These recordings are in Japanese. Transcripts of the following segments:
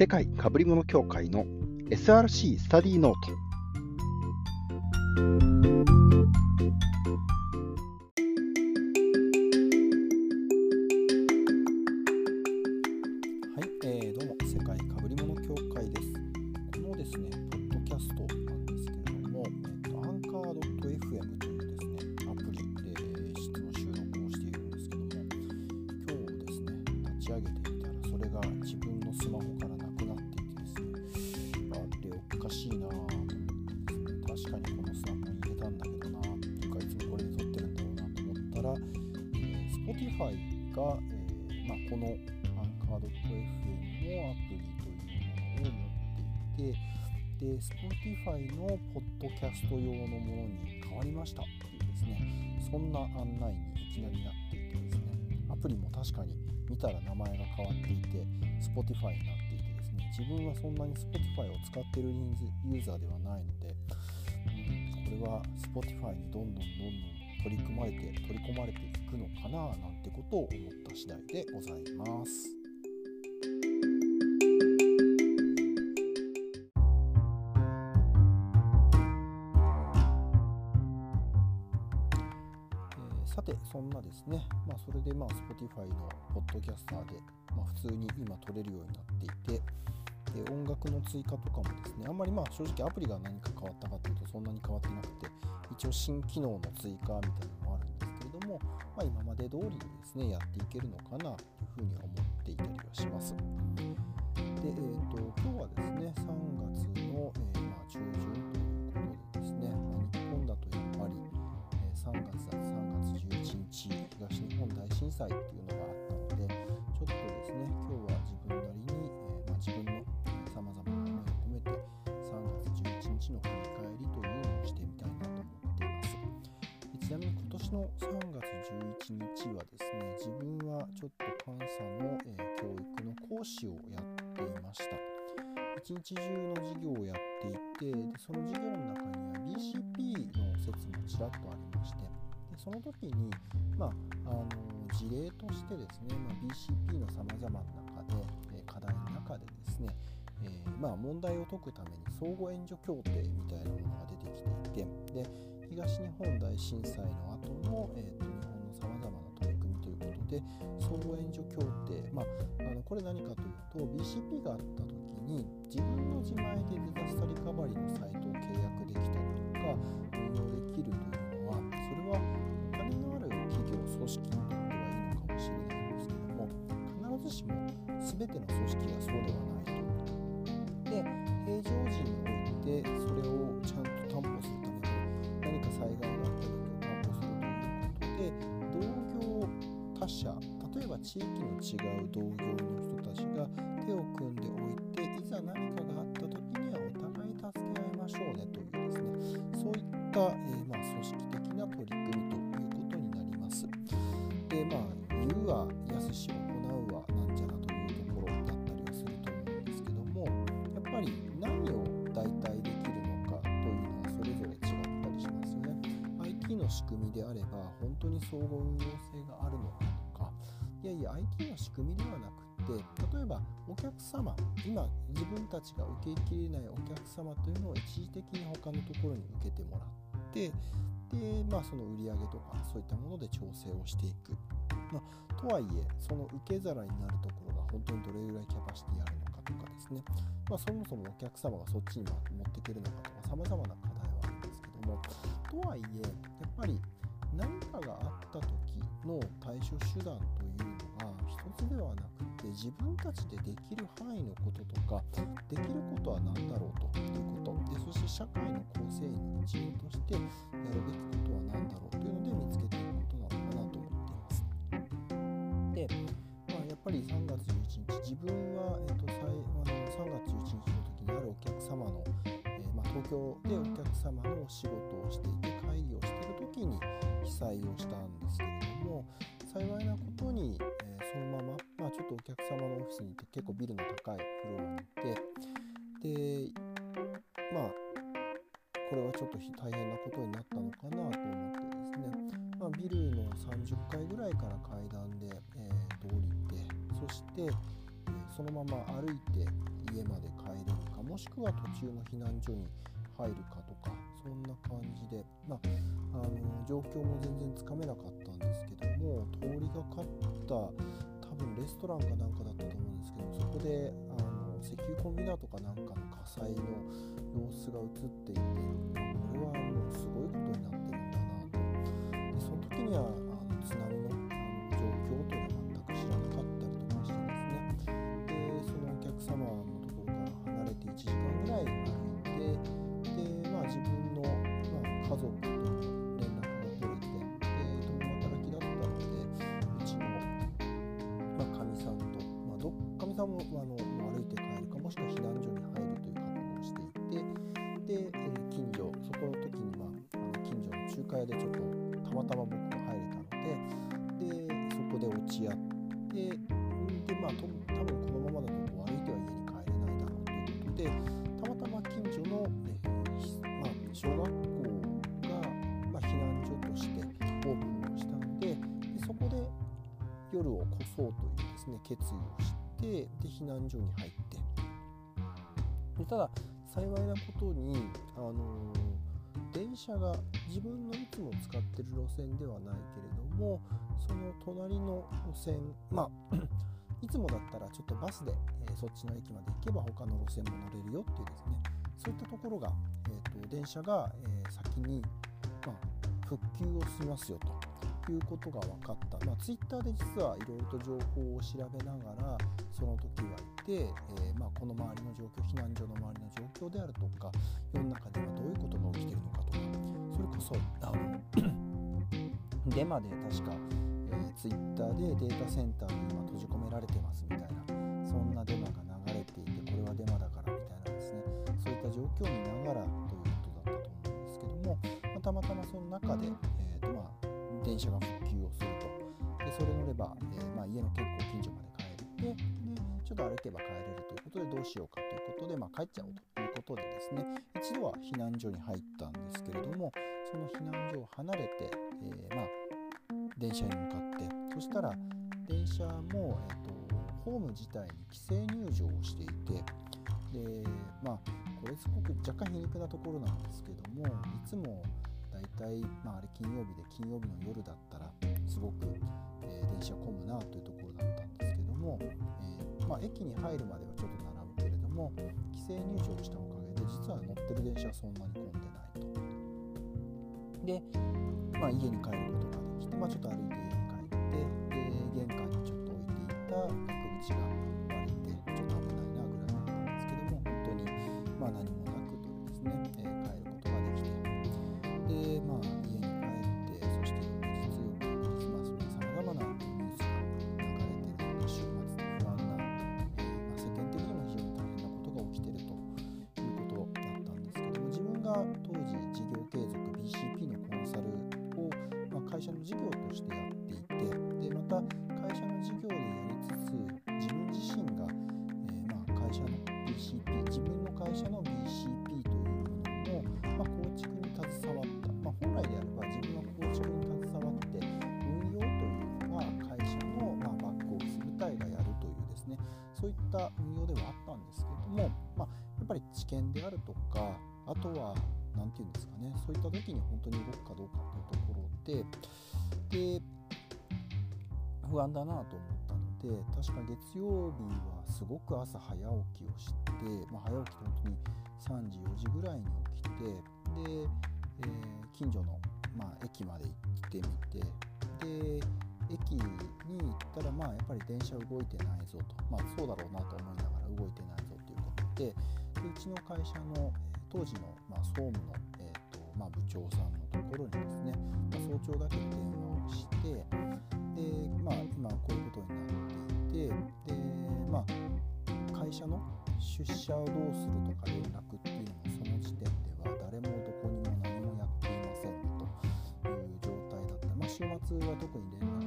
世界かぶり物協会の SRC スタディノートはい、えー、どうも世界かぶり物協会です。このですね、ポッドキャストなんですけれども、えっと、アンカー .fm というですね、アプリで質の収録をしているんですけども、今日ですね、立ち上げてみたら、それが自分のスマホから Spotify が、えーまあ、このアンカー .fm のアプリというものを持っていて、で、Spotify のポッドキャスト用のものに変わりましたっていうですね、そんな案内にいきなりなっていてですね、アプリも確かに見たら名前が変わっていて、Spotify になっていてですね、自分はそんなに Spotify を使っているユーザーではないので、うんこれは Spotify にどんどんどんどん取り組まれて取り込まれていくのかななんてことを思った次第でございます。さてそんなですね、まあ、それでまあ Spotify のポッドキャスターで、まあ、普通に今撮れるようになっていてで音楽の追加とかもですねあんまりまあ正直アプリが何か変わったかというとそんなに変わってなくて一応新機能の追加みたいなのもあるんですけれども、まあ、今まで通りにですねやっていけるのかなというふうに思っていたりはします。で、えー、と今日はですね3月の、えーまあ、中旬ということでですね、まあ、日本だとやっぱり、え3月だと3月11日東日本大震災っていうのがあっちなみに今年の3月11日はですね自分はちょっと監査の、えー教育の講師をやっていました。一日中の授業をやっていてでその授業の中には BCP の説もちらっとありましてでその時に、まあ、あの事例としてですね、まあ、BCP のさまざまな中で、え課題の中でですね、えーまあ、問題を解くために相互援助協定みたいなものが出てきていてで東日本大震災の後の、えーと日本のさまざまな取り組みということで相互援助協定、まあ、あのこれ何かというと BCP があった時に自分の自前でデザスタリカバリのサイトを契約できたりとか運用できるというのはそれはお金のある企業組織にとってはいいのかもしれないんですけども必ずしも全ての組織がそうではないと。で平常時においてそれを他社例えば地域の違う同業の人たちが手を組んでおいていざ何かがあった時にはお互い助け合いましょうねというですねそういった、えーまあ、組織的な取り組みということになります。でまあ言うは易し行うはなんちゃらというところだったりはすると思うんですけどもやっぱり何を代替できるのかというのはそれぞれ違ったりしますよね。IT の仕組みであれば本当に相互運用性がいやいや IT の仕組みではなくて例えばお客様今自分たちが受けきれないお客様というのを一時的に他のところに受けてもらってで、まあ、その売り上げとかそういったもので調整をしていく。まあ、とはいえその受け皿になるところが本当にどれぐらいキャパシティあるのかとかですね、まあ、そもそもお客様がそっちに持っていけるのかとかさまざまな課題はあるんですけどもとはいえやっぱり何かがあった時の対処手段というのが一つではなくて自分たちでできる範囲のこととかできることは何だろうということでそして社会の構成員の一員としてやるべきことは何だろうというので見つけていくことなのかなと思っています。で、まあ、やっぱり3月11日自分は、えっと、最あの3月11日の時にあるお客様の、えーまあ、東京でお客様のお仕事をしていて会議をしている時に被災をしたんですけれども幸いなことに、えーそのまま、まあ、ちょっとお客様のオフィスにいて結構ビルの高いフロアにいてでまあこれはちょっと大変なことになったのかなと思ってですね、まあ、ビルの30階ぐらいから階段で、えーと降りてそして、えそのまま歩いて家まで帰れるかもしくは途中の避難所に入るかとかそんな感じで、まあ、あの状況も全然つかめなかったんですけども通りがかった多分レストランかなんかだったと思うんですけどそこであの石油コンビナートかなんかの火災の様子が映っていてこれはもうすごいことになってるんだなと。でその時にはさんも、あ、のもう歩いて帰るかもしくは避難所に入るという覚悟をしていてで、えー近所そこの時に、まあ、あの近所の中華屋でちょっとたまたま僕が入れたのででそこで落ち合ってでまあと多分このままだと歩いては家に帰れないだろうということでたまたま近所の、えーまあ、小学校が、まあ、避難所としてオープンをしたのででそこで夜を越そうというですね決意をしてで避難所に入って。でただ幸いなことに、あのー電車が自分のいつも使ってる路線ではないけれどもその隣の路線まあ いつもだったらちょっとバスで、えーそっちの駅まで行けば他の路線も乗れるよっていうですね。そういったところが、えーと電車が、えー先に、まあ、復旧をしますよと。いうことが分かった、まあ、ツイッターで実はいろいろと情報を調べながらその時はいて、えーまあ、この周りの状況避難所の周りの状況であるとか世の中ではどういうことが起きてるのかとかそれこそあの デマで確か、えー、ツイッターでデータセンターに今閉じ込められてますみたいなそんなデマが流れていてこれはデマだからみたいなですね。そういった状況を見ながらということだったと思うんですけども、まあたまたまその中で、えーとまあ、電車が復旧をすると。でそれ乗れば、えーまあ、家の結構近所まで帰れてでちょっと歩けば帰れるということでどうしようかということで、まあ、帰っちゃおうということでですね。一度は避難所に入ったんですけれどもその避難所を離れて、えーまあ、電車に向かってそしたら電車も、えー、とホーム自体に規制入場をしていてでまあこれすごく若干皮肉なところなんですけどもいつもだいたい、まあ、あれ金曜日で金曜日の夜だったらすごく、えー電車混むなというところだったんですけども、えーまあ、駅に入るまではちょっと並ぶけれども規制入場したおかげで実は乗ってる電車はそんなに混んでないと。で、まあ、家に帰ることができて、まあ、ちょっと歩いて家に帰ってで玄関にちょっと置いていた額縁がそういった運用ではあったんですけれども、まあ、やっぱり知見であるとかあとは何て言うんですかねそういった時に本当に動くかどうかというところでで不安だなと思ったので確か月曜日はすごく朝早起きをして、まあ、早起きって本当に3時4時ぐらいに起きてで、えー近所の、まあ、駅まで行ってみてで駅に行ったらまあやっぱり電車動いてないぞと。まあそうだろうなと思いながら動いてないぞということで。でうちの会社の、当時の、まあ、総務の、えーとまあ、部長さんのところにですね、ま、早朝だけ電話をしてで、まあ、今こういうことになっていてで、まあ、会社の出社をどうするとか連絡っていうのもその時点では誰もどこにも何もやっていませんという状態だった、まあ、週末は特に連絡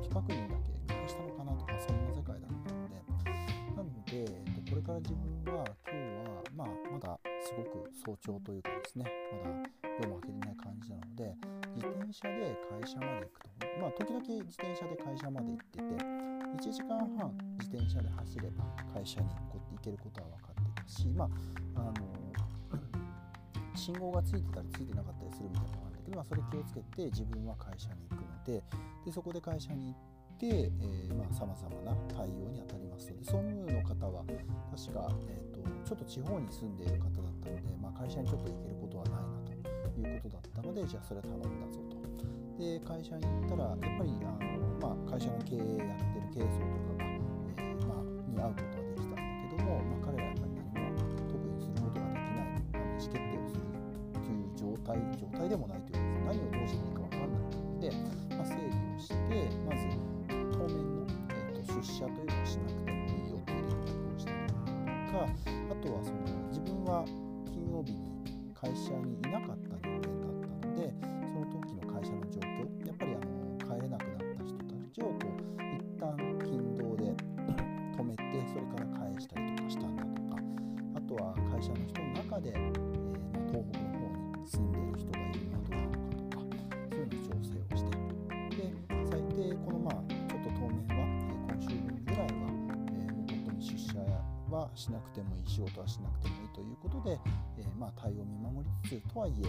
確か安否確認だけ返したのかなとかそんな世界だったのでなので、えっと、これから自分は今日は、まあ、まだすごく早朝というかですねまだ夜も明けてない感じなので自転車で会社まで行くとまあ時々自転車で会社まで行ってて1時間半自転車で走れば会社に行けることは分かってたし、まあ、あの信号がついてたりついてなかったりするみたいなのがあるんだけど、まあ、それ気をつけて自分は会社に行くのででそこで会社に行ってさまざ、まな対応に当たりますので総務の方は確か、えーと、ちょっと地方に住んでいる方だったので、まあ、会社にちょっと行けることはないなということだったのでじゃあそれは頼んだぞと。で会社に行ったらやっぱりあの、まあ、会社の経営やってる経営層とかが、えー、まあ、に会うことができたんだけども、ま会社にいなかった人間だったのでその時の会社の状況やっぱりあの帰れなくなった人たちをこう一旦勤労で 止めてそれから返したりとかしたんだとかあとは会社の人の中で、えー、東北の方に住んでいる人がいるのはどうなのかとかそういうの調整をしてで最低このまあちょっと当面は、え今週分ぐらいは、えー、もう本当に出社はしなくてもいい仕事はしなくてもいいということで、まあ対応を見守りつつとはいえ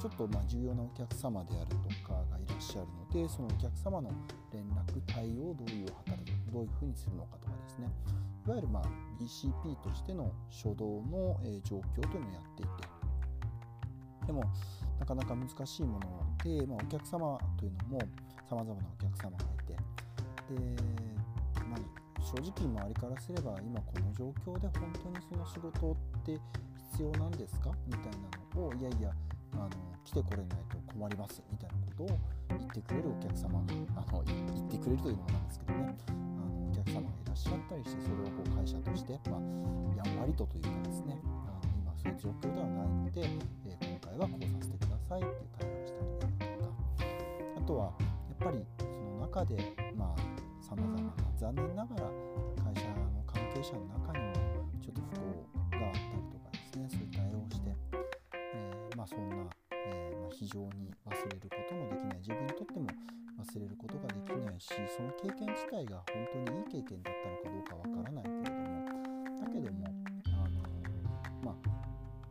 ちょっとまあ重要なお客様であるとかがいらっしゃるのでそのお客様の連絡対応をどういう働くどういうふうにするのかとかですね。いわゆるまあ BCP としての初動の、え状況というのをやっていて。でもなかなか難しいもので、まあ、お客様というのもさまざまなお客様がいて。で、まあ、正直周りからすれば今この状況で本当にその仕事って必要なんですか？みたいなのをいやいやあの来てこれないと困りますみたいなことを言ってくれるお客様があの言ってくれるというのもなんですけどね。あのお客様がいらっしゃったりしてそれをこう会社として、まあ、やんわりとというかですね。あの今そういう状況ではないので、えー、今回はこうさせてくださいっていう対応をしたりだとか。あとはやっぱりその中でまあさまざまな残念ながら会社の関係者の中にも常に忘れることもできない自分にとっても忘れることができないしその経験自体が本当にいい経験だったのかどうかわからないけれどもだけども、あの、まあ、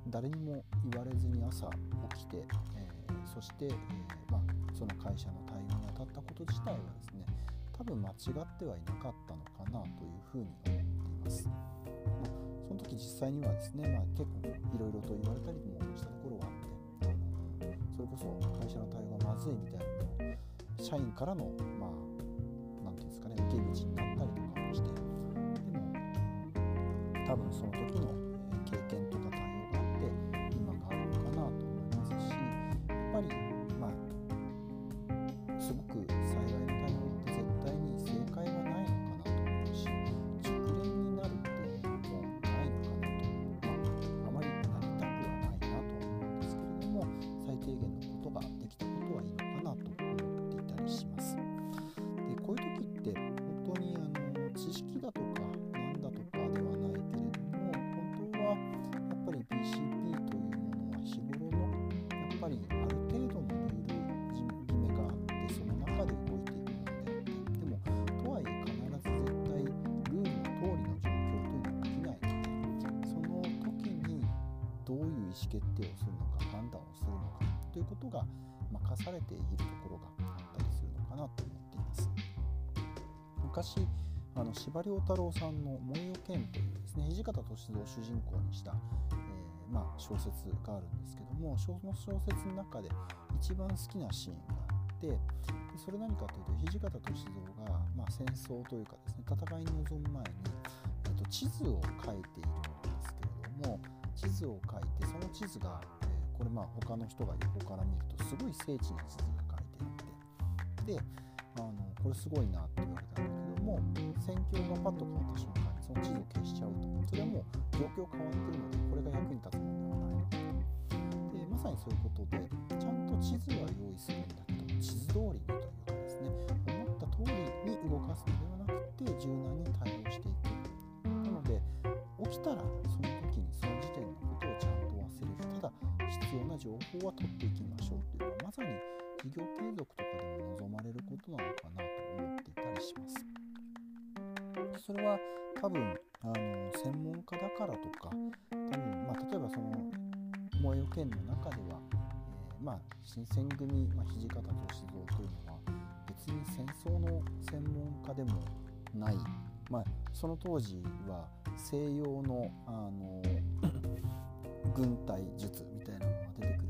誰にも言われずに朝起きて、えー、そして、えまあ、その会社の対応に当たったこと自体はですね多分間違ってはいなかったのかなというふうに思っています。その時実際にはですね、まあ、結構いろいろと言われたりもしたところれこそ会社の対応がまずいみたいなのを社員からのまあ何て言うんですかね受け口になったりとかしてでも多分その時の経験とか対応があって今があるのかなと思いますしやっぱりまあすごく意思決定をするのか判断をするのかということが任されているところがあったりするのかなと思っています。昔あの司馬遼太郎さんの「燃えよ剣」というですね土方歳三を主人公にした、えー、まあ、小説があるんですけどもその小説の中で一番好きなシーンがあってでそれ何かというと土方歳三が、まあ、戦争というかですね戦いに臨む前に、えっと、地図を書いているんですけれども地図を書いてその地図がこれまあ他の人が横から見るとすごい精緻な地図が書いてあってであのこれすごいなって言われたんだけども戦況がパッと変わった瞬間にその地図を消しちゃうとそれはもう状況変わってるのでこれが役に立つものではない。でまさにそういうことでちゃんと地図は用意するんだけど地図通りにという必要な情報は取っていきましょうというのはまさに事業継続とかでも望まれることなのかなと思っていたりします。それは多分あの専門家だからとか多分、まあ、例えばその燃えよ剣の中では、えー、まあ、新選組、まあ、土方歳三というのは別に戦争の専門家でもない、まあ、その当時は西洋のあの軍隊術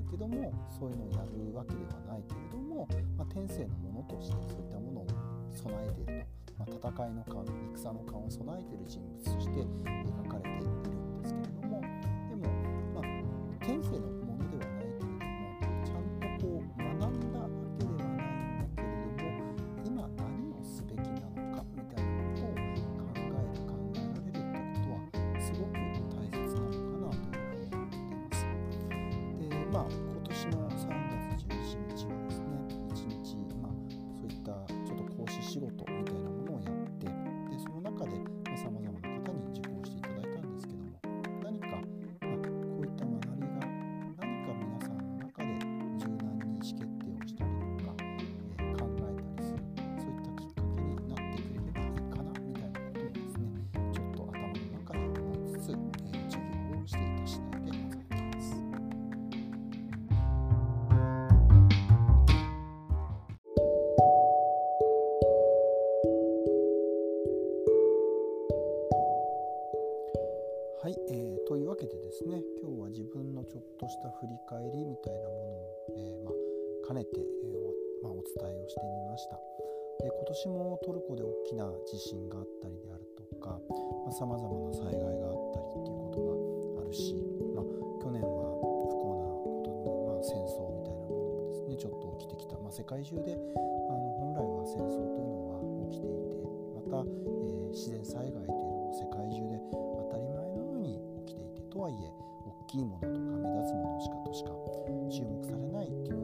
けどもそういうのをやるわけではないけれども、まあ、天性のものとしてそういったものを備えていると。まあ、戦いの勘戦の勘を備えている人物として描かれているんですけれどもでも、まあ、天性のはい、えー、というわけでですね今日は自分のちょっとした振り返りみたいなものを、えー、まあ、兼ねて、えー、おまあ、お伝えをしてみました。で今年もトルコで大きな地震があったりであるとかさまざ、まな災害があったりっていうことがあるし、まあ、去年は不幸なことの、ま、戦争みたいなものもですねちょっと起きてきた、ま、世界中であの本来は戦争というのは起きていてまた、え、自然災害はいえ大きいものとか目立つものしかとしか注目されないっていう